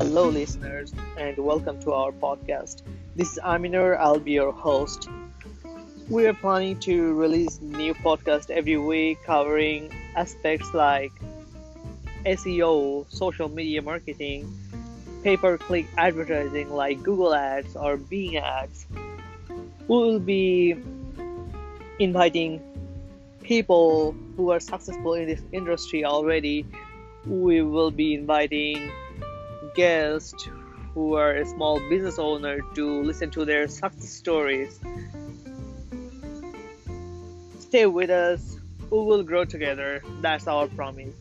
Hello, listeners, and welcome to our podcast. This is Aminur. I'll be your host. We are planning to release new podcast every week covering aspects like SEO, social media marketing, pay-per-click advertising like Google Ads or Bing Ads. We will be inviting people who are successful in this industry already. We will be inviting guests who are a small business owner to listen to their success stories. Stay with us, we will grow together. That's our promise.